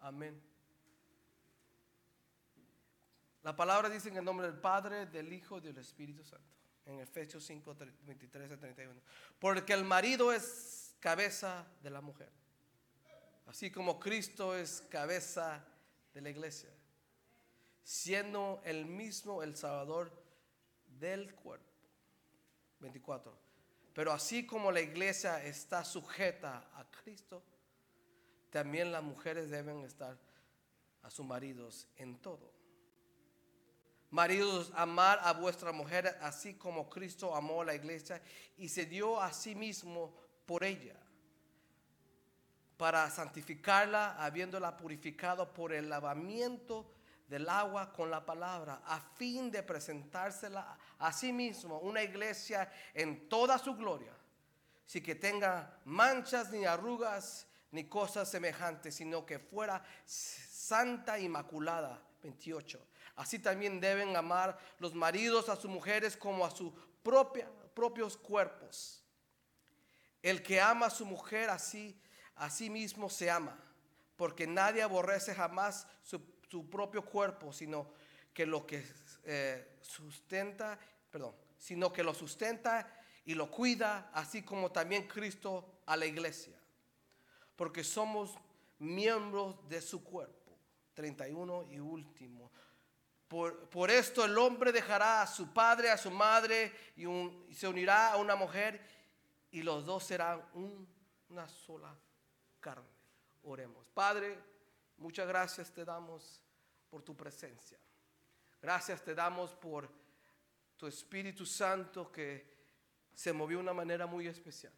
Amén. La palabra dice en el nombre del Padre, del Hijo y del Espíritu Santo. En Efesios 5, 23 a 31. Porque el marido es cabeza de la mujer. Así como Cristo es cabeza de la iglesia. Siendo el mismo el Salvador del cuerpo. 24. Pero así como la iglesia está sujeta a Cristo, también las mujeres deben estar a sus maridos en todo. Maridos, amar a vuestra mujer así como Cristo amó a la iglesia y se dio a sí mismo por ella, para santificarla, habiéndola purificado por el lavamiento del agua con la palabra, a fin de presentársela a sí mismo una iglesia en toda su gloria, sin que tenga manchas ni arrugas ni cosas semejantes, sino que fuera santa, inmaculada. 28. Así también deben amar los maridos a sus mujeres como a sus propios cuerpos. El que ama a su mujer así, a sí mismo se ama, porque nadie aborrece jamás su, propio cuerpo, sino que lo que eh, sustenta, perdón, sino que lo sustenta y lo cuida, así como también Cristo a la iglesia porque somos miembros de su cuerpo. 31 y último. Por, esto el hombre dejará a su padre, a su madre y, se unirá a una mujer y los dos serán una sola carne. Oremos. Padre, muchas gracias te damos por tu presencia. Gracias te damos por tu Espíritu Santo que se movió de una manera muy especial.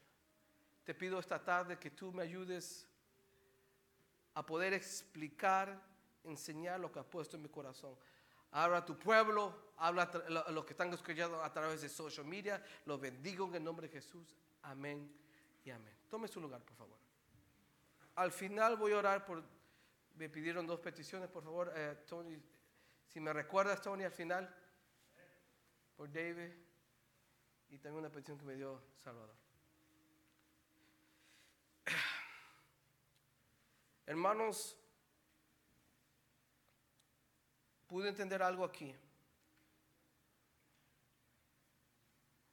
Te pido esta tarde que tú me ayudes a poder explicar, enseñar lo que has puesto en mi corazón. Habla a tu pueblo, habla a los que están escuchando a través de social media. Los bendigo en el nombre de Jesús. Amén y amén. Tome su lugar, por favor. Al final voy a orar por. Me pidieron dos peticiones, por favor. Eh, Tony, si me recuerdas, Tony, al final, por David. Y también una petición que me dio Salvador. Hermanos, pude entender algo aquí.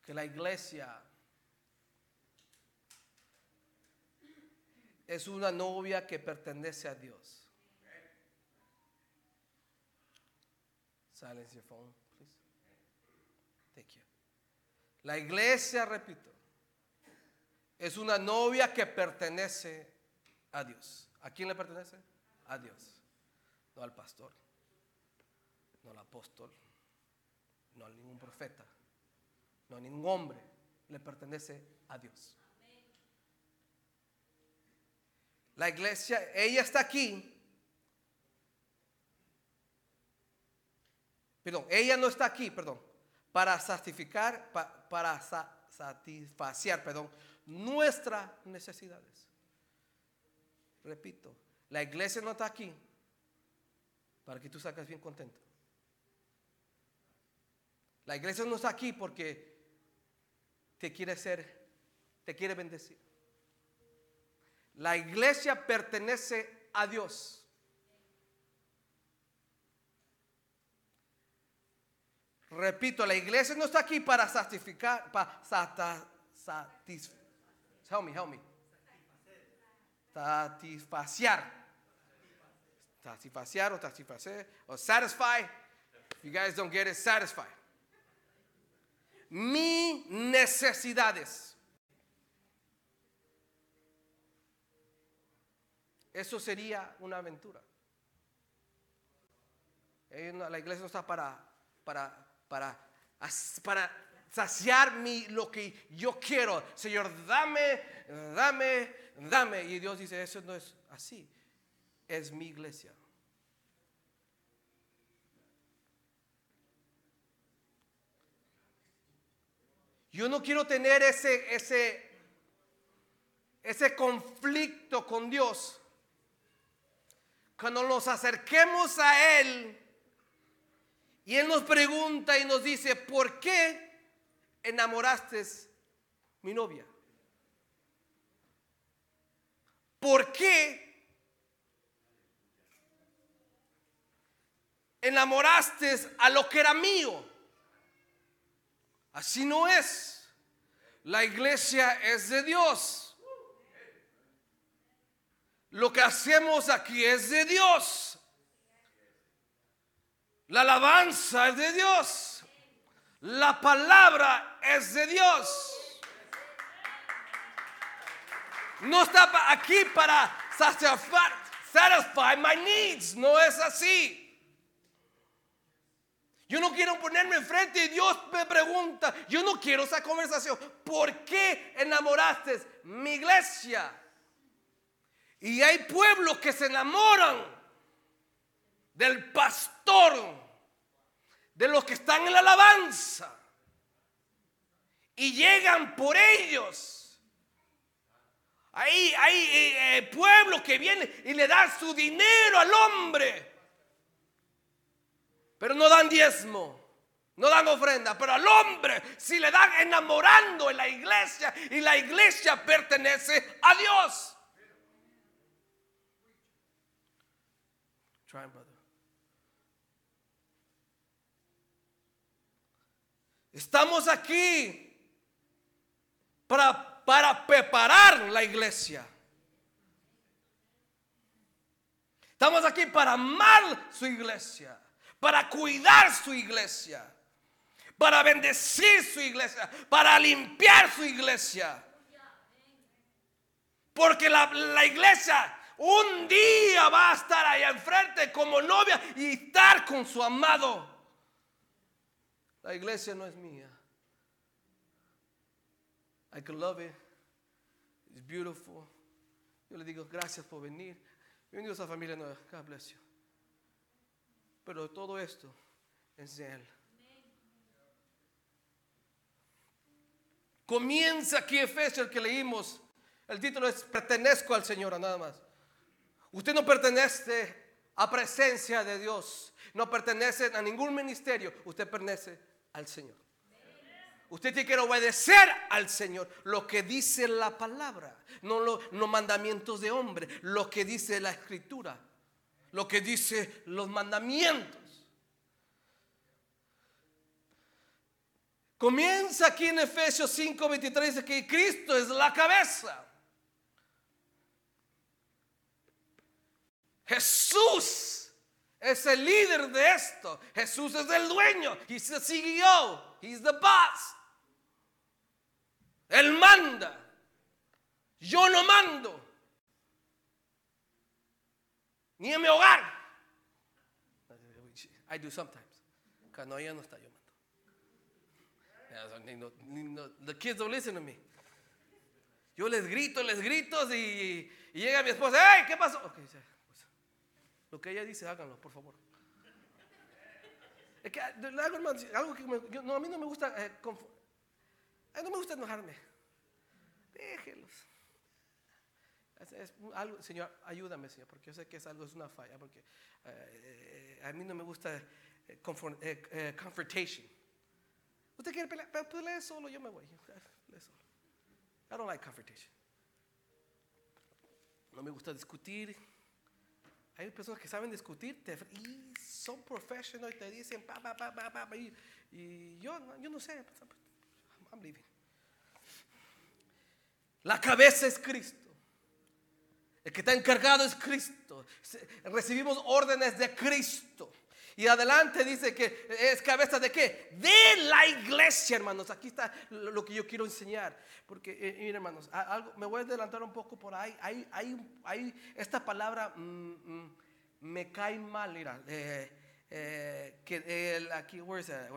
Que la iglesia es una novia que pertenece a Dios. Silence your phone, please. Thank you. La iglesia, repito, es una novia que pertenece a Dios. ¿A quién le pertenece? A Dios. No al pastor, no al apóstol, no a ningún profeta, no a ningún hombre. Le pertenece a Dios. La iglesia, ella está aquí. Perdón, ella no está aquí, perdón, para satisficar, para satisfacer, perdón, nuestras necesidades. Repito, la iglesia no está aquí para que tú salgas bien contento. La iglesia no está aquí porque te quiere ser, te quiere bendecir. La iglesia pertenece a Dios. Repito, la iglesia no está aquí para satisficar, para satisfacer. Help me, help me satisfaciar. Satisfaciar o satisfacer o satisfy. you guys don't get it, satisfy. Mi necesidades. Eso sería una aventura. La iglesia no está para, para, para, para saciar mi, lo que yo quiero. Señor, dame, dame, dame. Y Dios dice, eso no es así. Es mi iglesia. Yo no quiero tener ese, ese, ese conflicto con Dios. Cuando nos acerquemos a Él y Él nos pregunta y nos dice, ¿por qué enamoraste mi novia? ¿Por qué enamoraste a lo que era mío. Así no es. La iglesia es de Dios. Lo que hacemos aquí es de Dios. La alabanza es de Dios. La palabra es de Dios. No está aquí para satisfy my needs. No es así. Yo no quiero ponerme enfrente y Dios me pregunta, yo no quiero esa conversación. ¿Por qué enamoraste mi iglesia? Y hay pueblos que se enamoran del pastor, de los que están en la alabanza. Y llegan por ellos. Hay, hay eh, eh, que vienen y le dan su dinero al hombre pero no dan diezmo. No dan ofrenda, pero al hombre si le dan enamorando en la iglesia y la iglesia pertenece a Dios. Estamos aquí para, para preparar la iglesia. Estamos aquí para amar su iglesia para cuidar su iglesia, para bendecir su iglesia, para limpiar su iglesia. Porque la, iglesia un día va a estar ahí enfrente como novia y estar con su amado. La iglesia no es mía. I can love it. It's beautiful. Yo le digo gracias por venir. Bienvenidos a familia nueva. God bless you. Pero todo esto es de Él. Comienza aquí Efesios, el que leímos. El título es Pertenezco al Señor, nada más. Usted no pertenece a presencia de Dios. No pertenece a ningún ministerio. Usted pertenece al Señor. Usted tiene que obedecer al Señor lo que dice la palabra, no los mandamientos de hombre, lo que dice la escritura lo que dice los mandamientos. Comienza aquí en Efesios 5, 23, dice que Cristo es la cabeza. Jesús es el líder de esto. Jesús es el dueño. He's the CEO. He's the boss. Él manda. Yo no mando ni en mi hogar. I do sometimes. Cuando ella no está, yo mando. The kids don't listen to me. Yo les grito, les grito y, llega mi esposa, ¡Hey! ¿Qué pasó? Okay, pues, lo que ella dice, háganlo, por favor. Es que algo que no, a mí no me gusta, eh, no me gusta enojarme. Déjelos algo, Señor, ayúdame, Señor, porque yo sé que es algo, es una falla, porque eh, a mí no me gusta eh, eh, confrontation. Usted quiere pelear, pelee solo, yo me voy. Pelee solo. I don't like confrontation. No me gusta discutir. Hay personas que saben discutir y son profesionales y te dicen pa, pa, pa, pa, pa, y, y yo, yo no sé. I'm leaving. La cabeza es Cristo. El que está encargado es Cristo. Recibimos órdenes de Cristo. Y adelante dice que es cabeza de qué? De la iglesia, hermanos. Aquí está lo que yo quiero enseñar. Porque, eh, miren, hermanos, algo, me voy a adelantar un poco por ahí. Hay, hay, esta palabra mm, mm, me cae mal, mira. Eh, eh, que is that?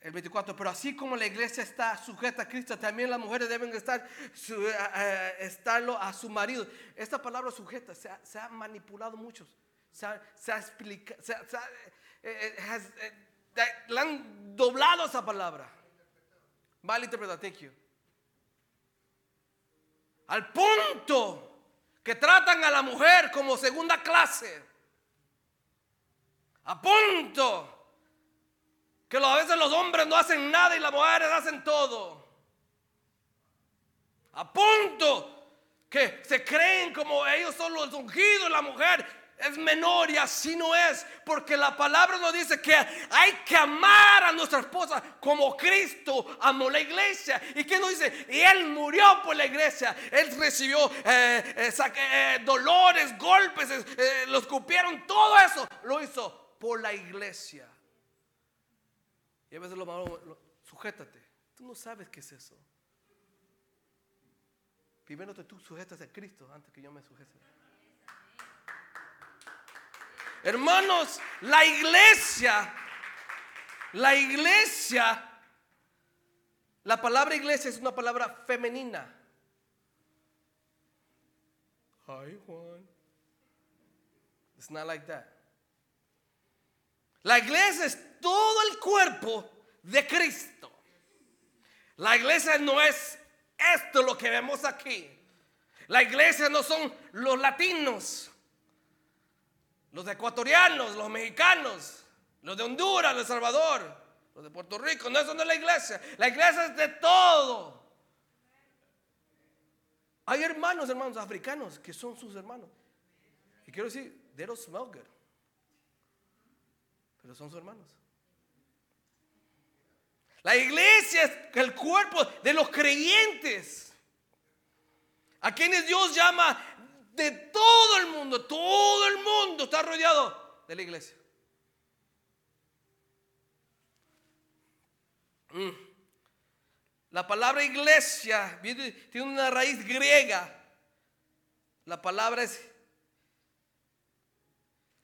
El 24, pero así como la iglesia está sujeta a Cristo, también las mujeres deben estar eh, estarlo a su marido. Esta palabra sujeta se ha, manipulado mucho, se ha, explicado, se, eh, eh, le han doblado esa palabra. Mal interpretado, thank you. Al punto que tratan a la mujer como segunda clase. A punto que a veces los hombres no hacen nada y las mujeres hacen todo. A punto que se creen como ellos son los ungidos, la mujer es menor y así no es, porque la palabra nos dice que hay que amar a nuestra esposa como Cristo amó la iglesia. ¿Y qué nos dice? Y Él murió por la iglesia, Él recibió eh, eh, eh, dolores, golpes, los cupieron, todo eso lo hizo por la iglesia. Y a veces lo malo, sujétate, tú no sabes qué es eso. Primero tú sujetas a Cristo antes que yo me sujete. Hermanos, la iglesia, la iglesia, la palabra iglesia es una palabra femenina. Ay, Juan. It's not like that. La iglesia es todo el cuerpo de Cristo. La iglesia no es esto lo que vemos aquí. La iglesia no son los latinos los ecuatorianos, los mexicanos, los de Honduras, los de Salvador, los de Puerto Rico. No, eso no es la iglesia. La iglesia es de todo. Hay hermanos, hermanos africanos que son sus hermanos. Y quiero decir, they don't smell good. Pero son sus hermanos. La iglesia es el cuerpo de los creyentes. A quienes Dios llama de todo el mundo, todo el mundo está rodeado de la iglesia. Mm. La palabra iglesia tiene una raíz griega. La palabra es.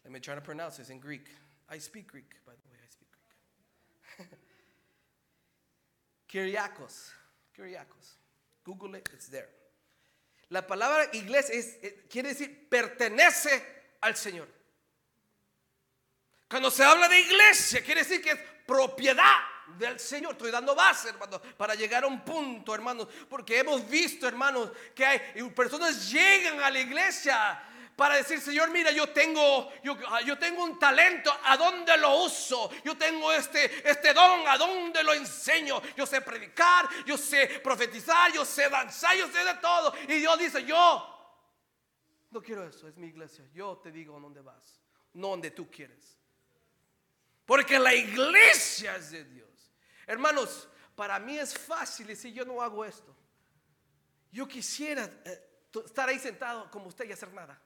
Let me try to pronounce this in Greek. I speak Greek, by the way. I speak Greek. Kyriakos. Kyriakos. Google it, it's there. La palabra iglesia eh, quiere decir pertenece al Señor. Cuando se habla de iglesia, quiere decir que es propiedad del Señor. Estoy dando base, hermanos, para llegar a un punto, hermanos, porque hemos visto, hermanos, que hay personas llegan a la iglesia para decir, Señor, mira, yo tengo, ah, yo, tengo un talento, ¿a dónde lo uso? Yo tengo este, este don, ¿a dónde lo enseño? Yo sé predicar, yo sé profetizar, yo sé danzar, yo sé de todo. Y Dios dice, yo no quiero eso, es mi iglesia. Yo te digo dónde vas, no donde tú quieres. Porque la iglesia es de Dios. Hermanos, para mí es fácil decir, yo no hago esto. Yo quisiera eh, estar ahí sentado como usted y hacer nada.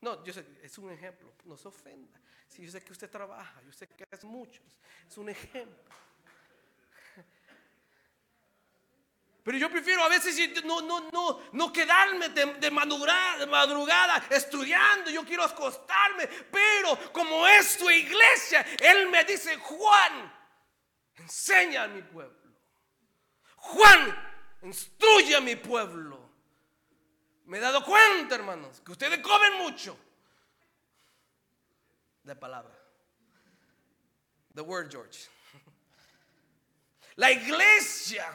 No, yo sé, es un ejemplo, no se ofenda. Si yo sé que usted trabaja, yo sé que es muchos, es un ejemplo. Pero yo prefiero a veces no, no, no, no quedarme de, madrugada, de madrugada estudiando, yo quiero acostarme, pero como es tu iglesia, Él me dice, Juan, enseña a mi pueblo. Juan, instruye a mi pueblo. Me he dado cuenta, hermanos, que ustedes comen mucho de palabra. The word, George. La iglesia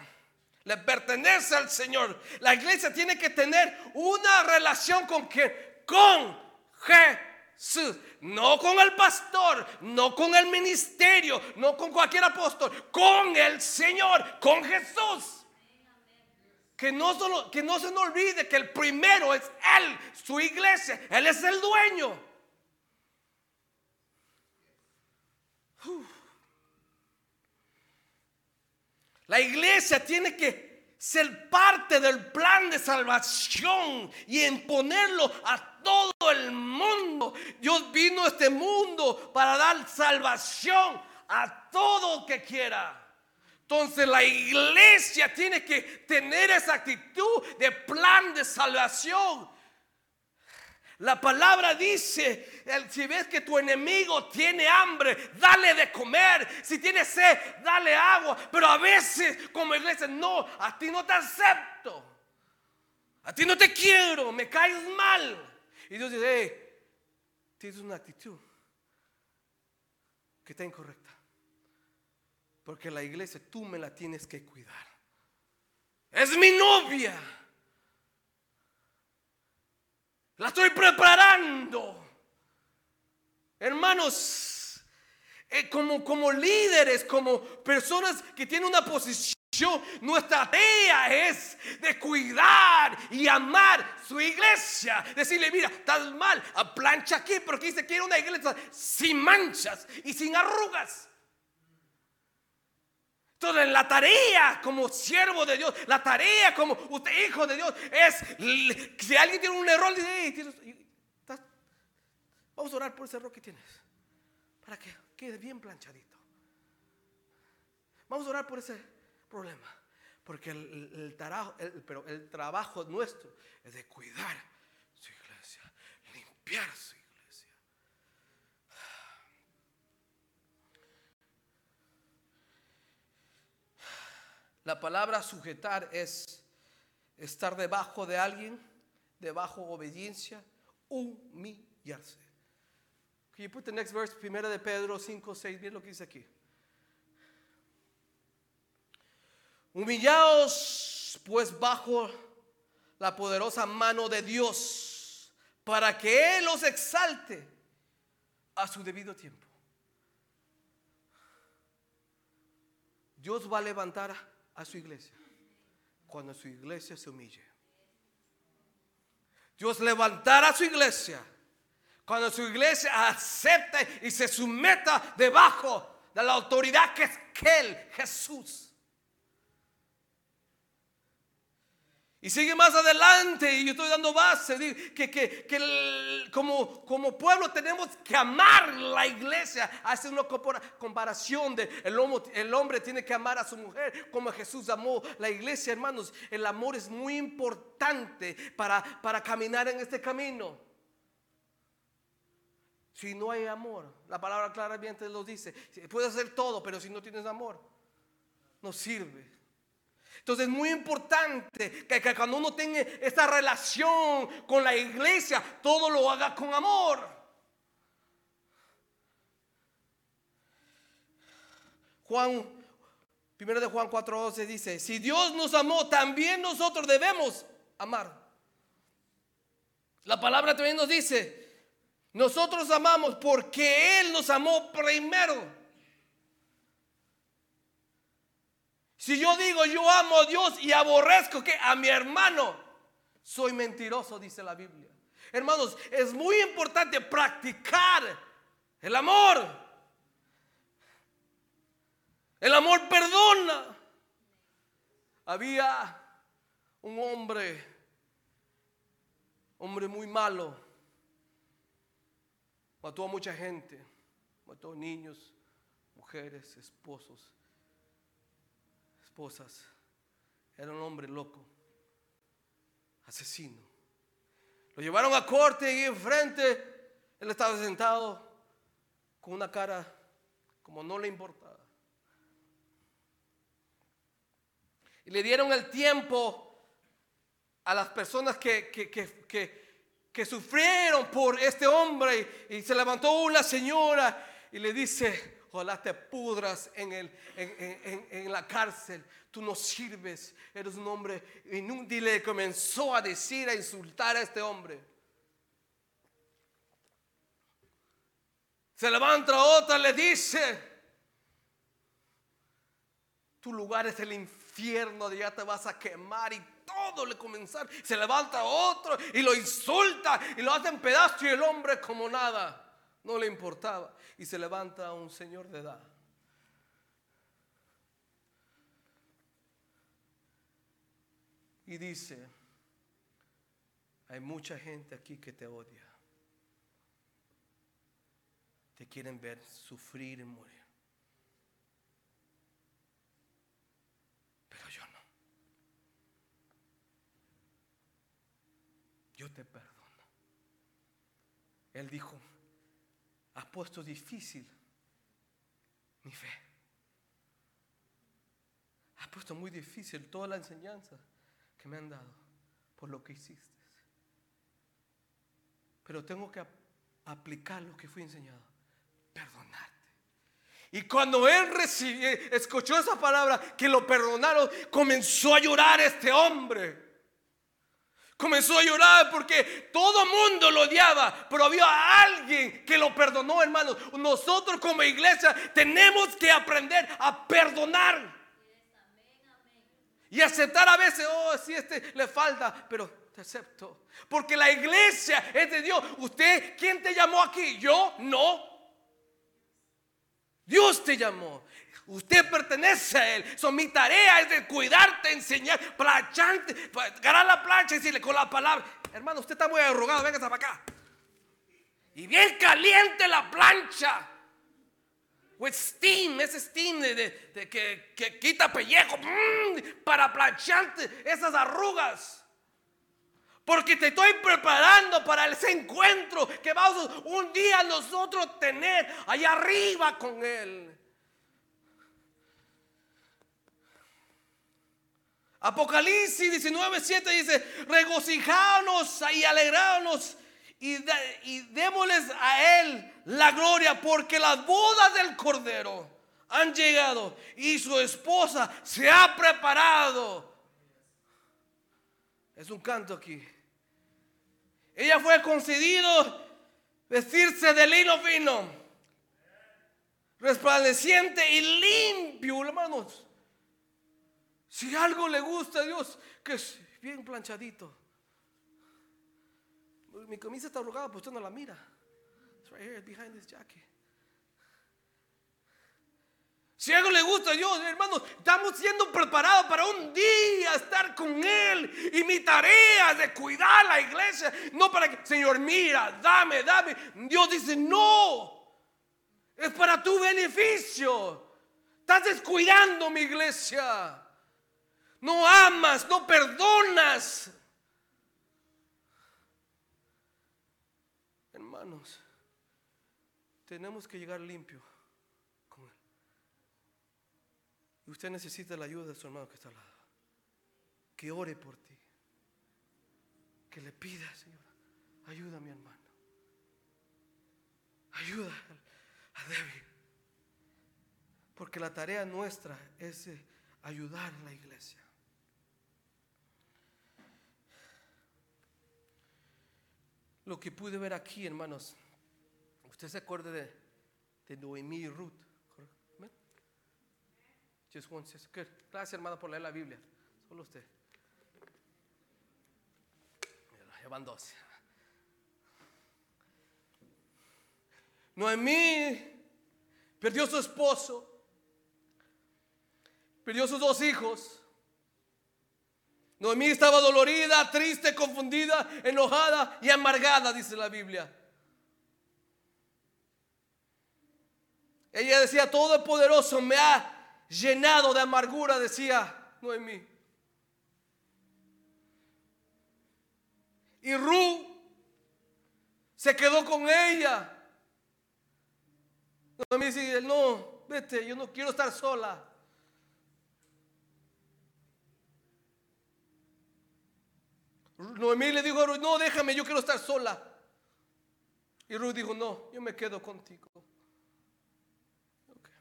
le pertenece al Señor. La iglesia tiene que tener una relación con que con Jesús, no con el pastor, no con el ministerio, no con cualquier apóstol, con el Señor, con Jesús. Que no, solo, que no se nos olvide que el primero es Él, su iglesia. Él es el dueño. La iglesia tiene que ser parte del plan de salvación y imponerlo a todo el mundo. Dios vino a este mundo para dar salvación a todo que quiera. Entonces la iglesia tiene que tener esa actitud de plan de salvación. La palabra dice, si ves que tu enemigo tiene hambre, dale de comer. Si tiene sed, dale agua. Pero a veces como iglesia, no, a ti no te acepto. A ti no te quiero, me caes mal. Y Dios dice, tienes una actitud que está incorrecta. Porque la iglesia tú me la tienes que cuidar. Es mi novia. La estoy preparando. Hermanos, eh, como, como líderes, como personas que tienen una posición Nuestra tarea es de cuidar y amar su iglesia. Decirle, mira, estás mal, a plancha aquí, pero aquí se quiere una iglesia sin manchas y sin arrugas. Entonces, la tarea como siervo de Dios, la tarea como usted, hijo de Dios, es si alguien tiene un error, vamos a orar por ese error que tienes para que quede bien planchadito. Vamos a orar por ese problema. Porque el, el trabajo nuestro es de cuidar su iglesia, limpiar su iglesia. La palabra sujetar es estar debajo de alguien, debajo obediencia, humillarse. Can you put the next verse, primera de Pedro 5, 6, bien lo que dice aquí. Humillaos pues bajo la poderosa mano de Dios para que Él os exalte a su debido tiempo. Dios va a levantar a su iglesia cuando su iglesia se humille. Dios levantará a su iglesia cuando su iglesia acepte y se someta debajo de la autoridad que es Él, Jesús. Y sigue más adelante y yo estoy dando base, que, que, como, como pueblo tenemos que amar la iglesia. Hace una comparación de el hombre, el hombre tiene que amar a su mujer como Jesús amó la iglesia, hermanos. El amor es muy importante para, para caminar en este camino. Si no hay amor, la palabra claramente lo dice, puedes hacer todo, pero si no tienes amor, no sirve. Entonces es muy importante que, cuando uno tenga esta relación con la iglesia, todo lo haga con amor. Juan, primero de Juan 4:12 dice, si Dios nos amó, también nosotros debemos amar. La palabra también nos dice, nosotros amamos porque Él nos amó primero. Si yo digo yo amo a Dios y aborrezco que a mi hermano, soy mentiroso, dice la Biblia. Hermanos, es muy importante practicar el amor. El amor perdona. Había un hombre, hombre muy malo, mató a mucha gente, mató niños, mujeres, esposos esposas. Era un hombre loco, asesino. Lo llevaron a corte y enfrente él estaba sentado con una cara como no le importaba. Y le dieron el tiempo a las personas que, que, sufrieron por este hombre. Y, y se levantó una señora y le dice, ojalá te pudras en, el, en, la cárcel. Tú no sirves, eres un hombre inútil. Comenzó a decir, a insultar a este hombre. Se levanta otra, le dice, tu lugar es el infierno, de ya te vas a quemar y todo le comenzar. Se levanta otro y lo insulta y lo hace en pedazos y el hombre como nada. No le importaba. Y se levanta un señor de edad. Y dice, hay mucha gente aquí que te odia. Te quieren ver sufrir y morir. Pero yo no. Yo te perdono. Él dijo, ha puesto difícil mi fe. Ha puesto muy difícil toda la enseñanza que me han dado por lo que hiciste. Pero tengo que aplicar lo que fui enseñado. Perdonarte. Y cuando él recibió, escuchó esa palabra, que lo perdonaron, comenzó a llorar este hombre. Comenzó a llorar porque todo mundo lo odiaba, pero había alguien que lo perdonó, hermanos. Nosotros como iglesia tenemos que aprender a perdonar. Y aceptar a veces, oh, si este le falta, pero te acepto. Porque la iglesia es de Dios. ¿Usted quién te llamó aquí? ¿Yo? No. Dios te llamó. Usted pertenece a Él. So, mi tarea es de cuidarte, enseñar, plancharte, ganar la plancha y decirle con la palabra. Hermano, usted está muy arrugado, venga para acá. Y bien caliente la plancha. With steam, ese steam de, que, quita pellejo mm, para plancharte esas arrugas. Porque te estoy preparando para ese encuentro que vamos un día nosotros tener allá arriba con Él. Apocalipsis 19, 7 dice, regocijanos y alegranos y, démosles a Él la gloria porque las bodas del Cordero han llegado y su esposa se ha preparado. Es un canto aquí. Ella fue concedido vestirse de lino fino, resplandeciente y limpio, hermanos. Si algo le gusta a Dios, que es bien planchadito. Mi camisa está arrugada, pues usted no la mira. It's right here behind this jacket. Si algo le gusta a Dios, hermanos, estamos siendo preparados para un día estar con Él. Y mi tarea es de cuidar la iglesia. No para que, Señor, mira, dame, dame. Dios dice, no. Es para tu beneficio. Estás descuidando mi iglesia no amas, no perdonas. Hermanos, tenemos que llegar limpio con Él. Y usted necesita la ayuda de su hermano que está al lado. Que ore por ti. Que le pida, Señor, ayuda a mi hermano. Ayuda a débil. Porque la tarea nuestra es ayudar a la iglesia. Lo que pude ver aquí, hermanos. Usted se acuerda de, Noemí y Ruth. Just one Gracias, hermano, por leer la Biblia. Solo usted. Ya dos. Noemí perdió su esposo, perdió sus dos hijos Noemí estaba dolorida, triste, confundida, enojada y amargada, dice la Biblia. Ella decía, todo el poderoso me ha llenado de amargura, decía Noemí. Y Ru se quedó con ella. Noemí dice, no, vete, yo no quiero estar sola. Noemí le dijo a Ruth, no, déjame, yo quiero estar sola. Y Ruth dijo, no, yo me quedo contigo. Okay.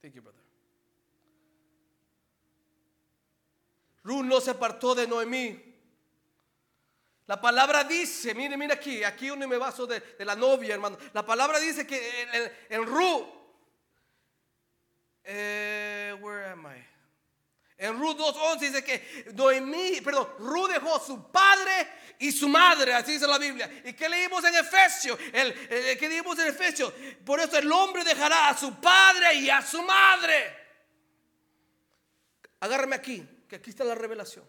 Thank you, brother. Ruth no se apartó de Noemí. La palabra dice, mire, mire aquí, aquí uno me baso de, de la novia, hermano. La palabra dice que en, en, Ruth, eh, where am I? En Ruth 2.11 dice que Noemí, perdón, Ruth dejó a su padre y su madre, así dice la Biblia. ¿Y qué leímos en Efesios? El, ¿Qué leímos en Efesios? Por eso el hombre dejará a su padre y a su madre. Agárrame aquí, que aquí está la revelación.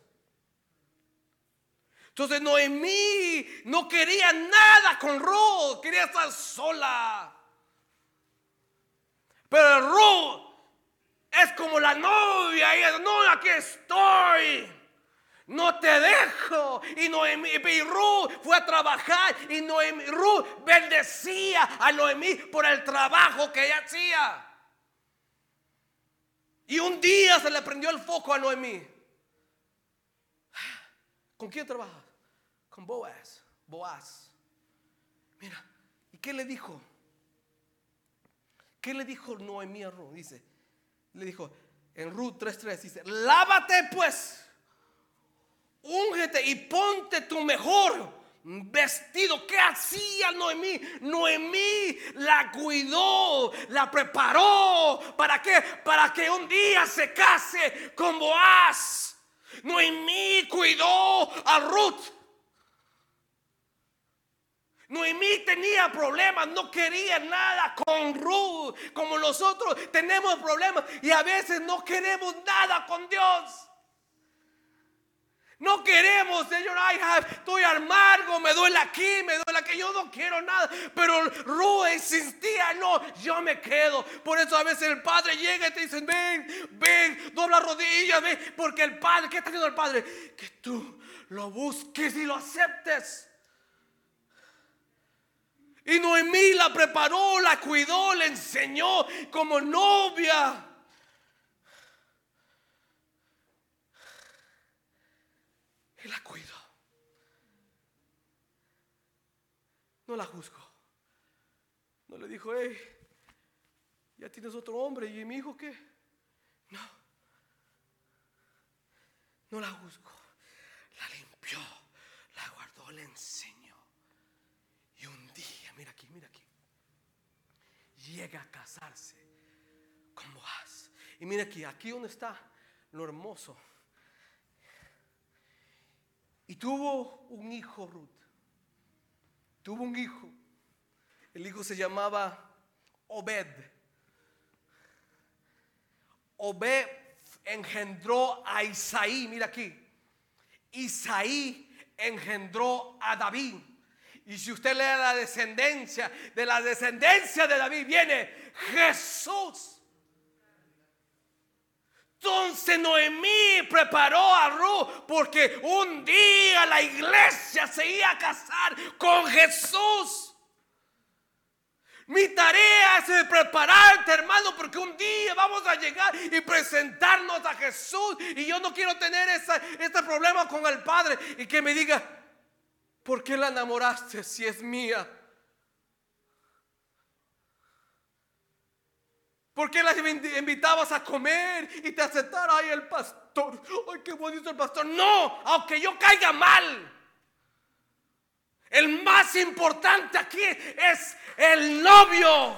Entonces Noemí no quería nada con Ruth, quería estar sola. Pero Ruth es como la novia, ella, no, aquí estoy. No te dejo. Y Noemí, y Ruth fue a trabajar y Noemí, Ruth bendecía a Noemí por el trabajo que ella hacía. Y un día se le prendió el foco a Noemí. ¿Con quién trabaja? Con Boaz. Boaz. Mira, ¿y qué le dijo? ¿Qué le dijo Noemí a Ruth? Dice, le dijo en Ruth 3.3, dice, lávate pues, úngete y ponte tu mejor vestido. ¿Qué hacía Noemí? Noemí la cuidó, la preparó. ¿Para qué? Para que un día se case con Boaz. Noemí cuidó a Ruth. Noemí tenía problemas, no quería nada con Ruth, como nosotros tenemos problemas y a veces no queremos nada con Dios. No queremos, Señor, ay, estoy amargo, me duele aquí, me duele aquí, yo no quiero nada. Pero Ruth insistía, no, yo me quedo. Por eso a veces el Padre llega y te dice, ven, ven, dobla rodillas, ven. Porque el Padre, ¿qué está haciendo el Padre? Que tú lo busques y lo aceptes. Y Noemí la preparó, la cuidó, le enseñó como novia. Y la cuidó. No la juzgó. No le dijo, hey, ya tienes otro hombre y mi hijo qué. No. No la juzgó. La limpió, la guardó, le enseñó. Y un día, mira aquí, mira aquí, llega a casarse con Boaz. Y mira aquí, aquí donde está lo hermoso. Y tuvo un hijo Ruth. Tuvo un hijo. El hijo se llamaba Obed. Obed engendró a Isaí, mira aquí. Isaí engendró a David. Y si usted lee la descendencia, de la descendencia de David viene Jesús. Entonces Noemí preparó a Ruth porque un día la iglesia se iba a casar con Jesús. Mi tarea es prepararte, hermano, porque un día vamos a llegar y presentarnos a Jesús. Y yo no quiero tener este problema con el Padre y que me diga, ¿Por qué la enamoraste si es mía? ¿Por qué la invitabas a comer y te aceptara ay el pastor? Ay, qué bonito el pastor. No, aunque yo caiga mal. El más importante aquí es el novio.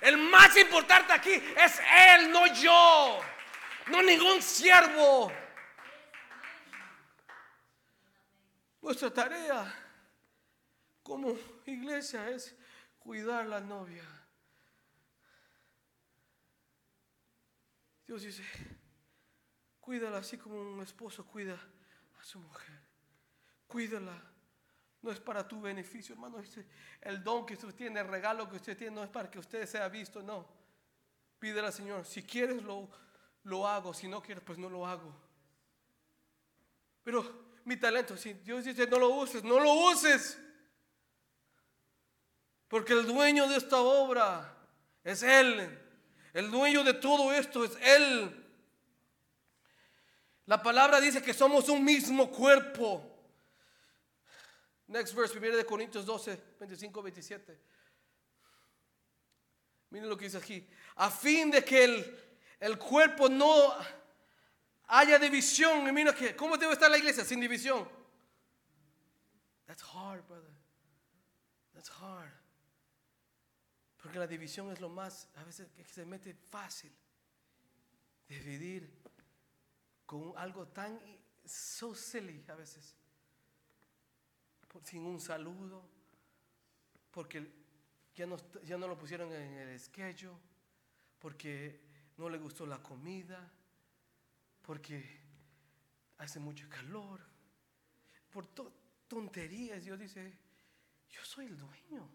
El más importante aquí es él, no yo. No ningún siervo. Nuestra tarea como iglesia es cuidar la novia. Dios dice, cuídala así como un esposo cuida a su mujer. Cuídala. No es para tu beneficio, hermano. El don que usted tiene, el regalo que usted tiene, no es para que usted sea visto, no. Pídele Señor. Si quieres, lo, lo hago. Si no quieres, pues no lo hago. Pero mi talento. Si Dios dice no lo uses, no lo uses. Porque el dueño de esta obra es Él. El dueño de todo esto es Él. La palabra dice que somos un mismo cuerpo. Next verse, 1 de Corintios 12, 25, 27. Miren lo que dice aquí. A fin de que el, el cuerpo no haya división. Y mira que, ¿cómo debe estar la iglesia sin división? That's hard, brother. That's hard. Porque la división es lo más, a veces que se mete fácil. Dividir con algo tan so silly a veces. sin un saludo. Porque ya no, ya no lo pusieron en el schedule. Porque no le gustó la comida porque hace mucho calor. Por tonterías, Dios dice, yo soy el dueño.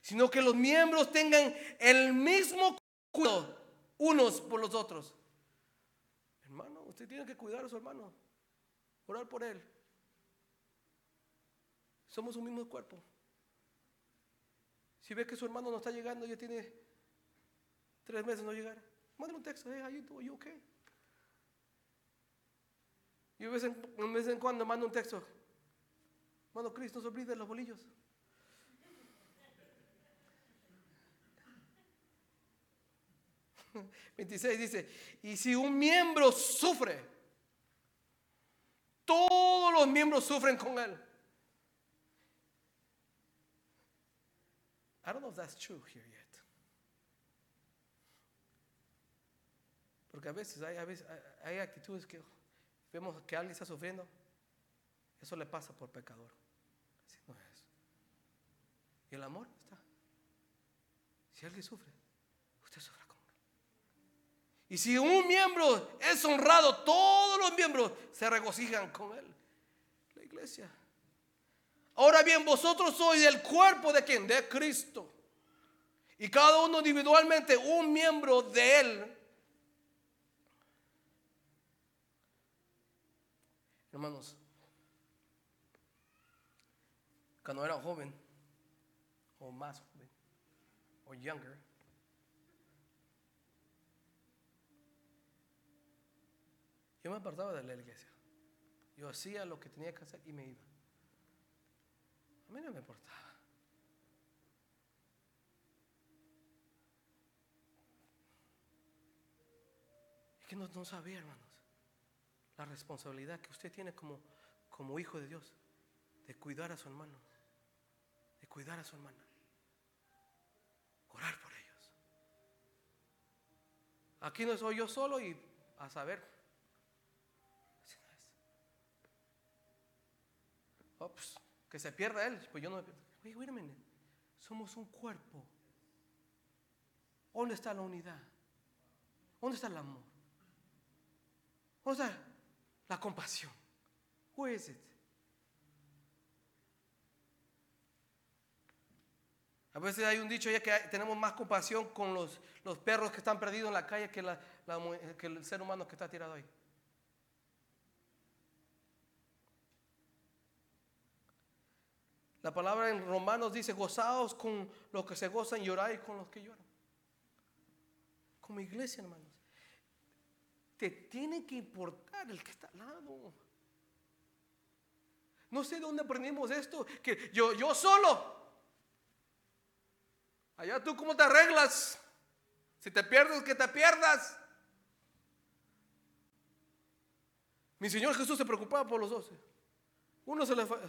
Sino que los miembros tengan el mismo cuidado unos por los otros. Hermano, usted tiene que cuidar a su hermano, orar por él. Somos un mismo cuerpo. Si ve que su hermano no está llegando, ya tiene Tres meses no llegar. Mándale un texto. Hey, how you okay? Y de vez en, vez en cuando mando un texto. Mano, Cristo, no se olvide los bolillos. ...26 dice... Y si un miembro sufre... todos los miembros sufren con él. I don't know if that's true here yet. Porque a veces hay, actitudes que vemos que alguien está sufriendo. Eso le pasa por pecador. Así no es. Y el amor está. Si alguien sufre, usted sufra con él. Y si un miembro es honrado, todos los miembros se regocijan con él. La iglesia. Ahora bien, vosotros sois el cuerpo de quien? De Cristo. Y cada uno individualmente un miembro de él. Hermanos, cuando era joven, o más joven, o younger, yo me apartaba de la iglesia. Yo hacía lo que tenía que hacer y me iba. A mí no me importaba. Es que no, no sabía, hermanos, la responsabilidad que usted tiene como, como hijo de Dios de cuidar a su hermano, de cuidar a su hermana, orar por ellos. Aquí no soy yo solo y a saber. Oh, pues, que se pierda él, pues yo no me pierdo. Wait. Somos un cuerpo. ¿Dónde está la unidad? ¿Dónde está el amor? ¿Dónde está la compasión? Where is it? A veces hay un dicho ya que tenemos más compasión con los, los perros que están perdidos en la calle que, que el ser humano que está tirado ahí. La palabra en Romanos dice, gozaos con los que se gozan, lloráis con los que lloran. Como iglesia, hermanos. Te tiene que importar el que está al lado. No sé de dónde aprendimos esto, que yo, yo solo. Allá tú cómo te arreglas. Si te pierdes, que te pierdas. Mi Señor Jesús se preocupaba por los doce. Uno se le fue,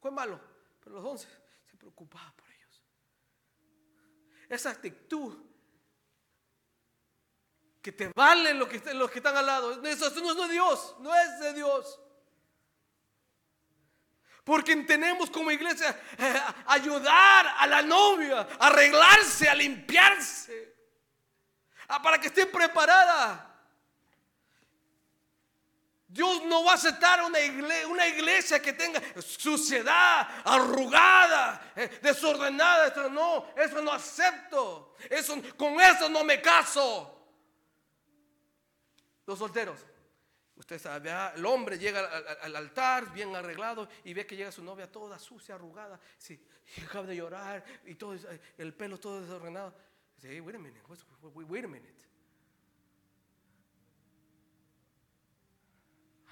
fue malo, pero los once se preocupaba por ellos. Esa actitud que te valen lo que, los que están al lado. Eso, no es de Dios, no es de Dios. Porque tenemos como iglesia eh, ayudar a la novia, a arreglarse, a limpiarse, para que esté preparada. Dios no va a aceptar una iglesia, una iglesia que tenga suciedad, arrugada, eh, desordenada. Eso no, eso no acepto. Eso, con eso no me caso. Los solteros. Usted sabe, ah, el hombre llega al, al- al altar bien arreglado y ve que llega su novia toda sucia, arrugada, sí, y acaba de llorar y todo, es- el pelo todo desordenado. Dice, wait a minute, wait, a minute.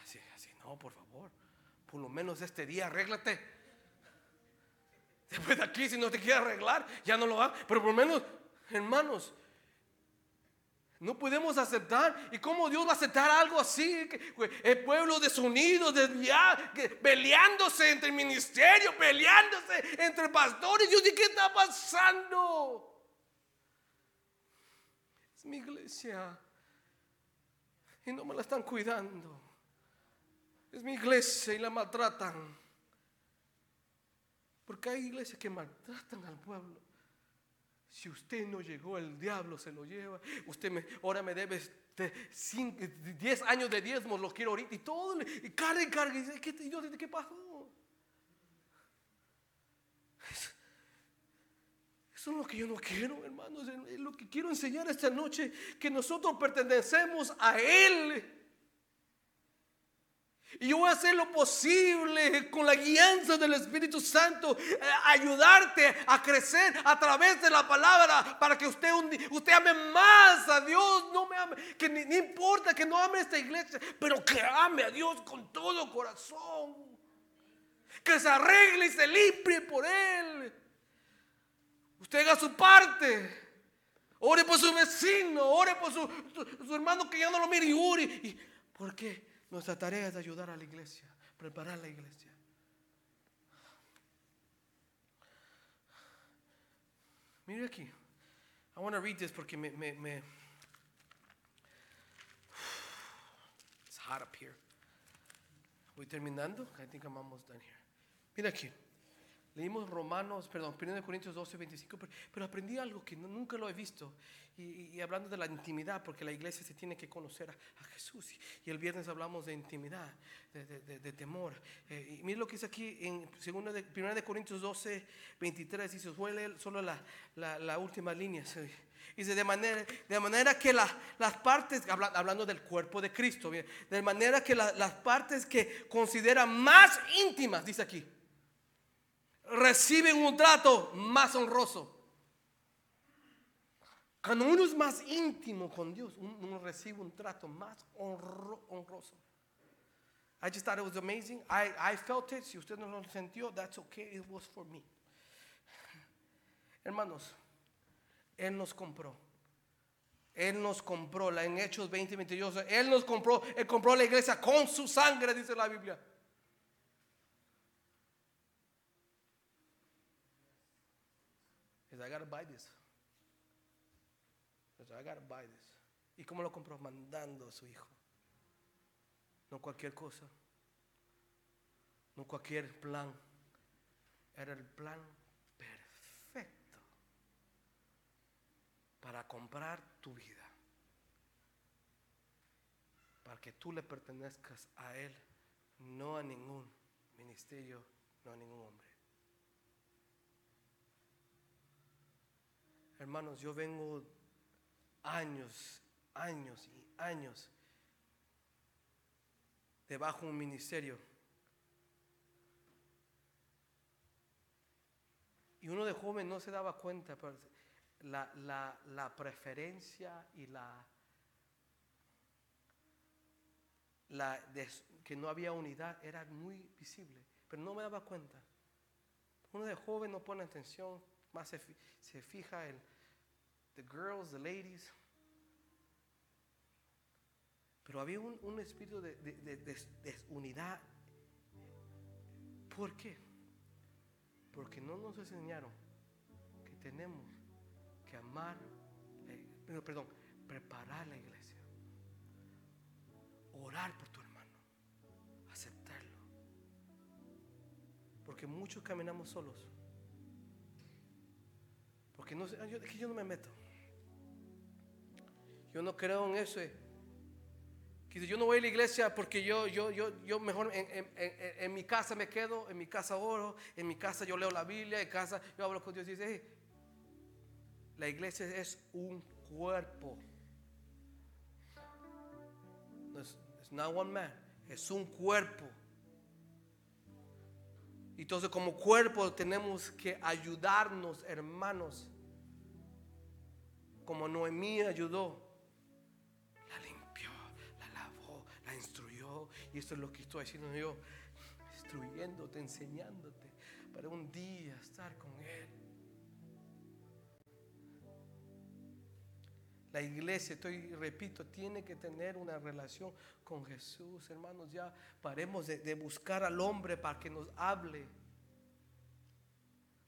Así, así, no, por favor, por lo menos este día arréglate. Después de aquí, si no te quieres arreglar, ya no lo va. Pero por lo menos, hermanos, no podemos aceptar. ¿Y cómo Dios va a aceptar algo así? El pueblo desunido, desviado, peleándose entre ministerios, peleándose entre pastores. Yo digo, ¿qué está pasando? Es mi iglesia. Y no me la están cuidando. Es mi iglesia y la maltratan. Porque hay iglesias que maltratan al pueblo. Si usted no llegó, el diablo se lo lleva. Usted me, ahora me debe 10 años de diezmos, lo quiero ahorita. Y todo, y carga y carga. Y dice, ¿qué, ¿qué pasó? Es- Eso es lo que yo no quiero, hermanos. Es lo que quiero enseñar esta noche. Que nosotros pertenecemos a Él. Y yo voy a hacer lo posible con la guianza del Espíritu Santo, eh, ayudarte a crecer a través de la palabra para que usted, usted ame más a Dios. No me ame, que ni, importa que no ame esta iglesia, pero que ame a Dios con todo corazón. Que se arregle y se limpie por Él. Usted haga su parte. Ore por su vecino, ore por su, su- su hermano que ya no lo mire y ore. ¿Por qué? Nuestra tarea es ayudar a la iglesia preparar la iglesia. Mire aquí. I want to read this porque me, me, me It's hot up here. Voy terminando. I think I'm almost done here. Mira aquí. Leímos Romanos, perdón, 1 Corintios 12, 25, pero, pero aprendí algo que no- nunca lo he visto. Y, y- hablando de la intimidad, porque la iglesia se tiene que conocer a, a Jesús. Y el viernes hablamos de intimidad, de, de- de- de temor. Eh, y mira lo que dice aquí en 2 de, 1 de Corintios 12, 23, dice, voy a leer solo la, la, la última línea. sí. Dice, de manera, de manera que la- las partes, habla- hablando del cuerpo de Cristo, de manera que la- las partes que consideran más íntimas, dice aquí, reciben un trato más honroso. Cuando uno es más íntimo con Dios, un- uno recibe un trato más honro- honroso. I just thought it was amazing. I, I felt it. Si usted no lo sintió, that's okay. It was for me. Hermanos, Él nos compró. Él nos compró. En Hechos 20, 22. Él nos compró. Él compró la iglesia con su sangre, dice la Biblia. Dice, I gotta buy this. I gotta buy this. ¿Y cómo lo compró? Mandando a su hijo. No cualquier cosa. No cualquier plan. Era el plan perfecto para comprar tu vida. Para que tú le pertenezcas a Él, no a ningún ministerio, no a ningún hombre. Hermanos, yo vengo años, años y años debajo de un ministerio. Y uno de joven no se daba cuenta, pero la, la- la preferencia y la, la que no había unidad era muy visible, pero no me daba cuenta. Uno de joven no pone atención, se, fi- se fija en the girls, the ladies. Pero había un, espíritu de, de- de- de- desunidad. ¿Por qué? Porque no nos enseñaron que tenemos que amar, eh, perdón, preparar la iglesia, orar por tu hermano, aceptarlo. Porque muchos caminamos solos. Porque no ah, yo, es que yo no me meto. Yo no creo en eso. eh. Yo no voy a la iglesia porque yo, yo, yo, yo mejor en, mi casa me quedo, en mi casa oro, en mi casa yo leo la Biblia, en casa yo hablo con Dios y dice, "Hey, la iglesia es un cuerpo. Es not one man, es un cuerpo. Entonces como cuerpo tenemos que ayudarnos, hermanos. Como Noemí ayudó la limpió, la lavó, la instruyó. Y esto es lo que estoy haciendo yo, instruyéndote, enseñándote, para un día estar con Él. La iglesia, estoy, repito, tiene que tener una relación con Jesús, hermanos. Ya paremos de, de buscar al hombre para que nos hable.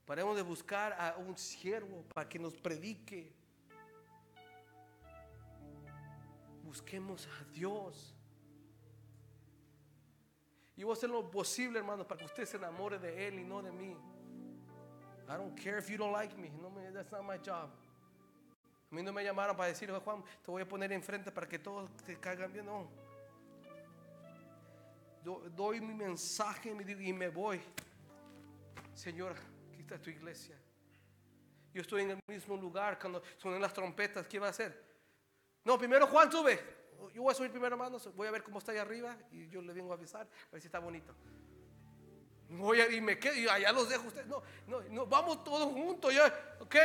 Paremos de buscar a un siervo para que nos predique. Busquemos a Dios. Y voy a hacer lo posible, hermano, para que usted se enamore de Él y no de mí. I don't care if you don't like me. No that's not my job. A mí no me llamaron para decir, "Oye, Juan, te voy a poner enfrente para que todos te caigan bien. No. Do- doy mi mensaje y me voy. Señor, aquí está tu iglesia. Yo estoy en el mismo lugar cuando suenan las trompetas. ¿Qué va a hacer? No, primero Juan sube. Yo voy a subir primero, hermanos. Voy a ver cómo está ahí arriba y yo le vengo a avisar a ver si está bonito. Voy a, y me quedo y allá los dejo ustedes. No, no, no, vamos todos juntos ya, ¿ok?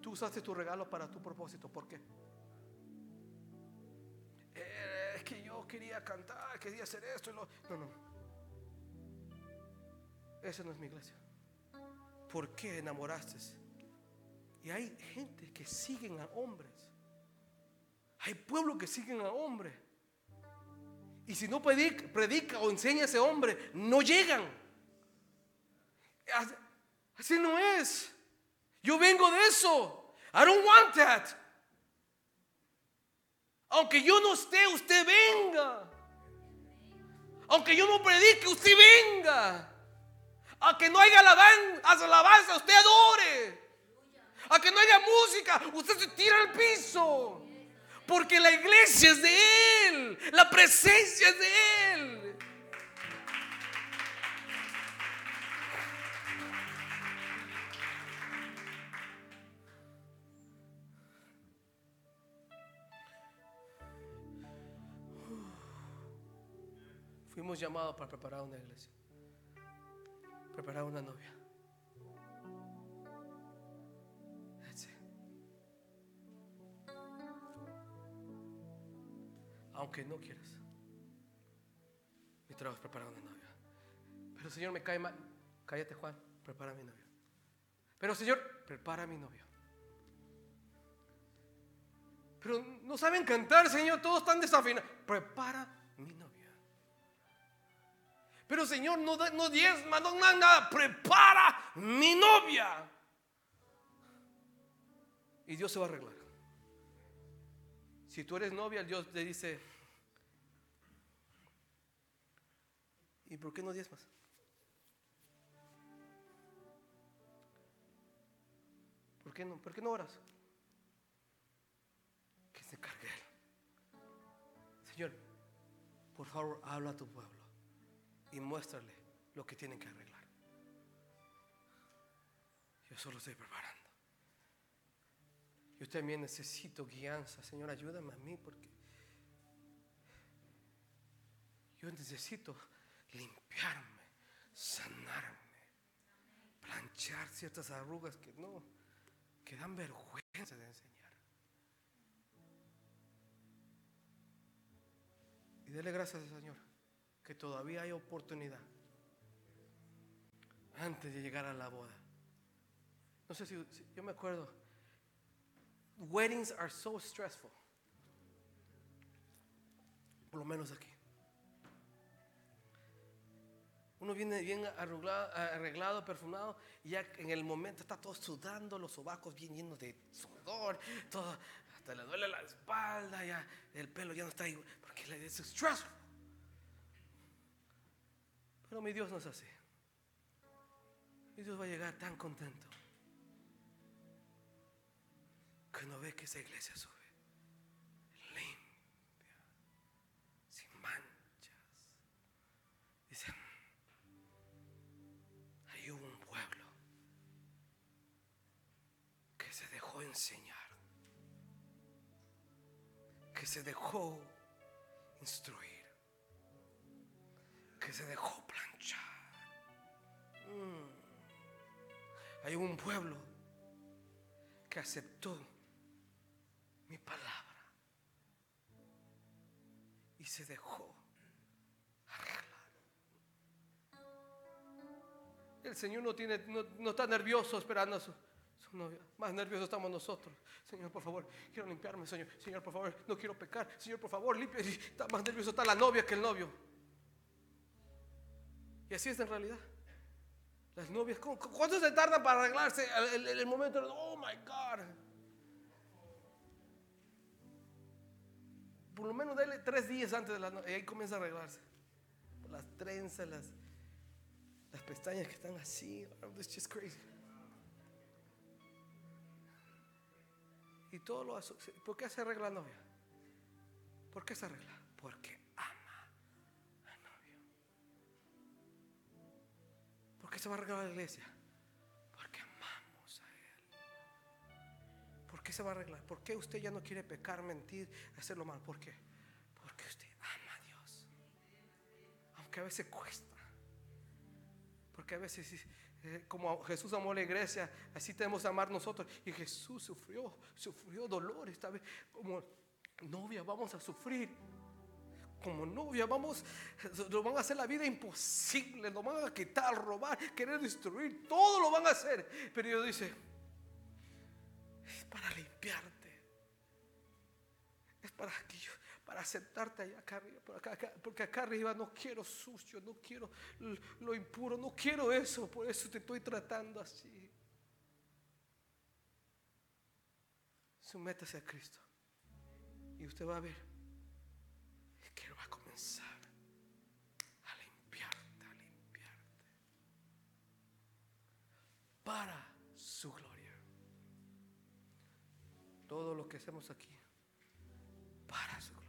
Tú usaste tu regalo para tu propósito, ¿por qué? Eh, es que yo quería cantar, quería hacer esto y lo. No, no. Esa no es mi iglesia. ¿Por qué enamoraste? Y hay gente que siguen a hombres Hay pueblos que siguen a hombre. Y si no predica, predica o enseña a ese hombre, no llegan. Así no es. Yo vengo de eso. I don't want that. Aunque yo no esté, usted venga. Aunque yo no predique, usted venga. Aunque no haya alabanza, usted adore. Aunque no haya música, usted se tira al piso. Porque la iglesia es de Él. La presencia es de Él. Fuimos llamados para preparar una iglesia. Preparar una novia. Aunque no quieras. Mi trabajo es preparar una novia. Pero Señor, me cae mal. Cállate, Juan. Prepara mi novia. Pero Señor, prepara mi novio. Pero no saben cantar, Señor. Todos están desafinados. Prepara mi novia. Pero Señor, no, no diezma, no da nada. Prepara mi novia. Y Dios se va a arreglar. Si tú eres novia, Dios te dice, ¿y por qué no diezmas? ¿Por qué no, por qué no oras? Que se encargue Él. Señor, por favor, habla a tu pueblo y muéstrale lo que tienen que arreglar. Yo solo estoy preparando. Yo también necesito guianza. Señor, ayúdame a mí porque yo necesito limpiarme, sanarme, planchar ciertas arrugas que no, que dan vergüenza de enseñar. Y dele gracias al Señor que todavía hay oportunidad antes de llegar a la boda. No sé si, yo me acuerdo. Weddings are so stressful. Por lo menos aquí. Uno viene bien arreglado, arreglado, perfumado, y ya en el momento está todo sudando, los sobacos bien llenos de sudor, todo, hasta le duele la espalda, ya el pelo ya no está igual, porque es stressful. Pero mi Dios no es así. Mi Dios va a llegar tan contento que no ve que esa iglesia sube limpia, sin manchas. Dice, hay un pueblo que se dejó enseñar, que se dejó instruir, que se dejó. Mm. Hay un pueblo que aceptó mi palabra y se dejó arreglar. El Señor no, tiene, no, no está nervioso esperando a su, su novia. Más nerviosos estamos nosotros. Señor, por favor, quiero limpiarme, Señor. Señor, por favor, no quiero pecar. Señor, por favor, limpia. Más nervioso está la novia que el novio. Y así es en realidad. Las novias, ¿cu- cu- ¿cuánto se tardan para arreglarse el, momento? Oh my God. Por lo menos dale tres días antes de la noche. Y ahí comienza a arreglarse. Las trenzas, las, las pestañas que están así. It's just crazy. Y todo lo. ¿Por qué se arregla la novia? ¿Por qué se arregla? Porque ¿Por qué se va a arreglar la iglesia? Porque amamos a Él. ¿Por qué se va a arreglar? ¿Por qué usted ya no quiere pecar, mentir, hacerlo mal? ¿Por qué? Porque usted ama a Dios. Aunque a veces cuesta. Porque a veces, eh, como Jesús amó la iglesia, así tenemos que amar nosotros. Y Jesús sufrió, sufrió dolor. Esta vez, como novia, vamos a sufrir. Como novia, vamos, lo van a hacer la vida imposible. Lo van a quitar, robar, querer destruir. Todo lo van a hacer. Pero Dios dice: Es para limpiarte. Es sentarte allá acá arriba, porque acá arriba no quiero sucio, no quiero lo impuro, no quiero eso, por eso te estoy tratando así. Sumétase a Cristo y usted va a ver que a limpiarte, a limpiarte. Para su gloria. Todo lo que hacemos aquí, para su gloria.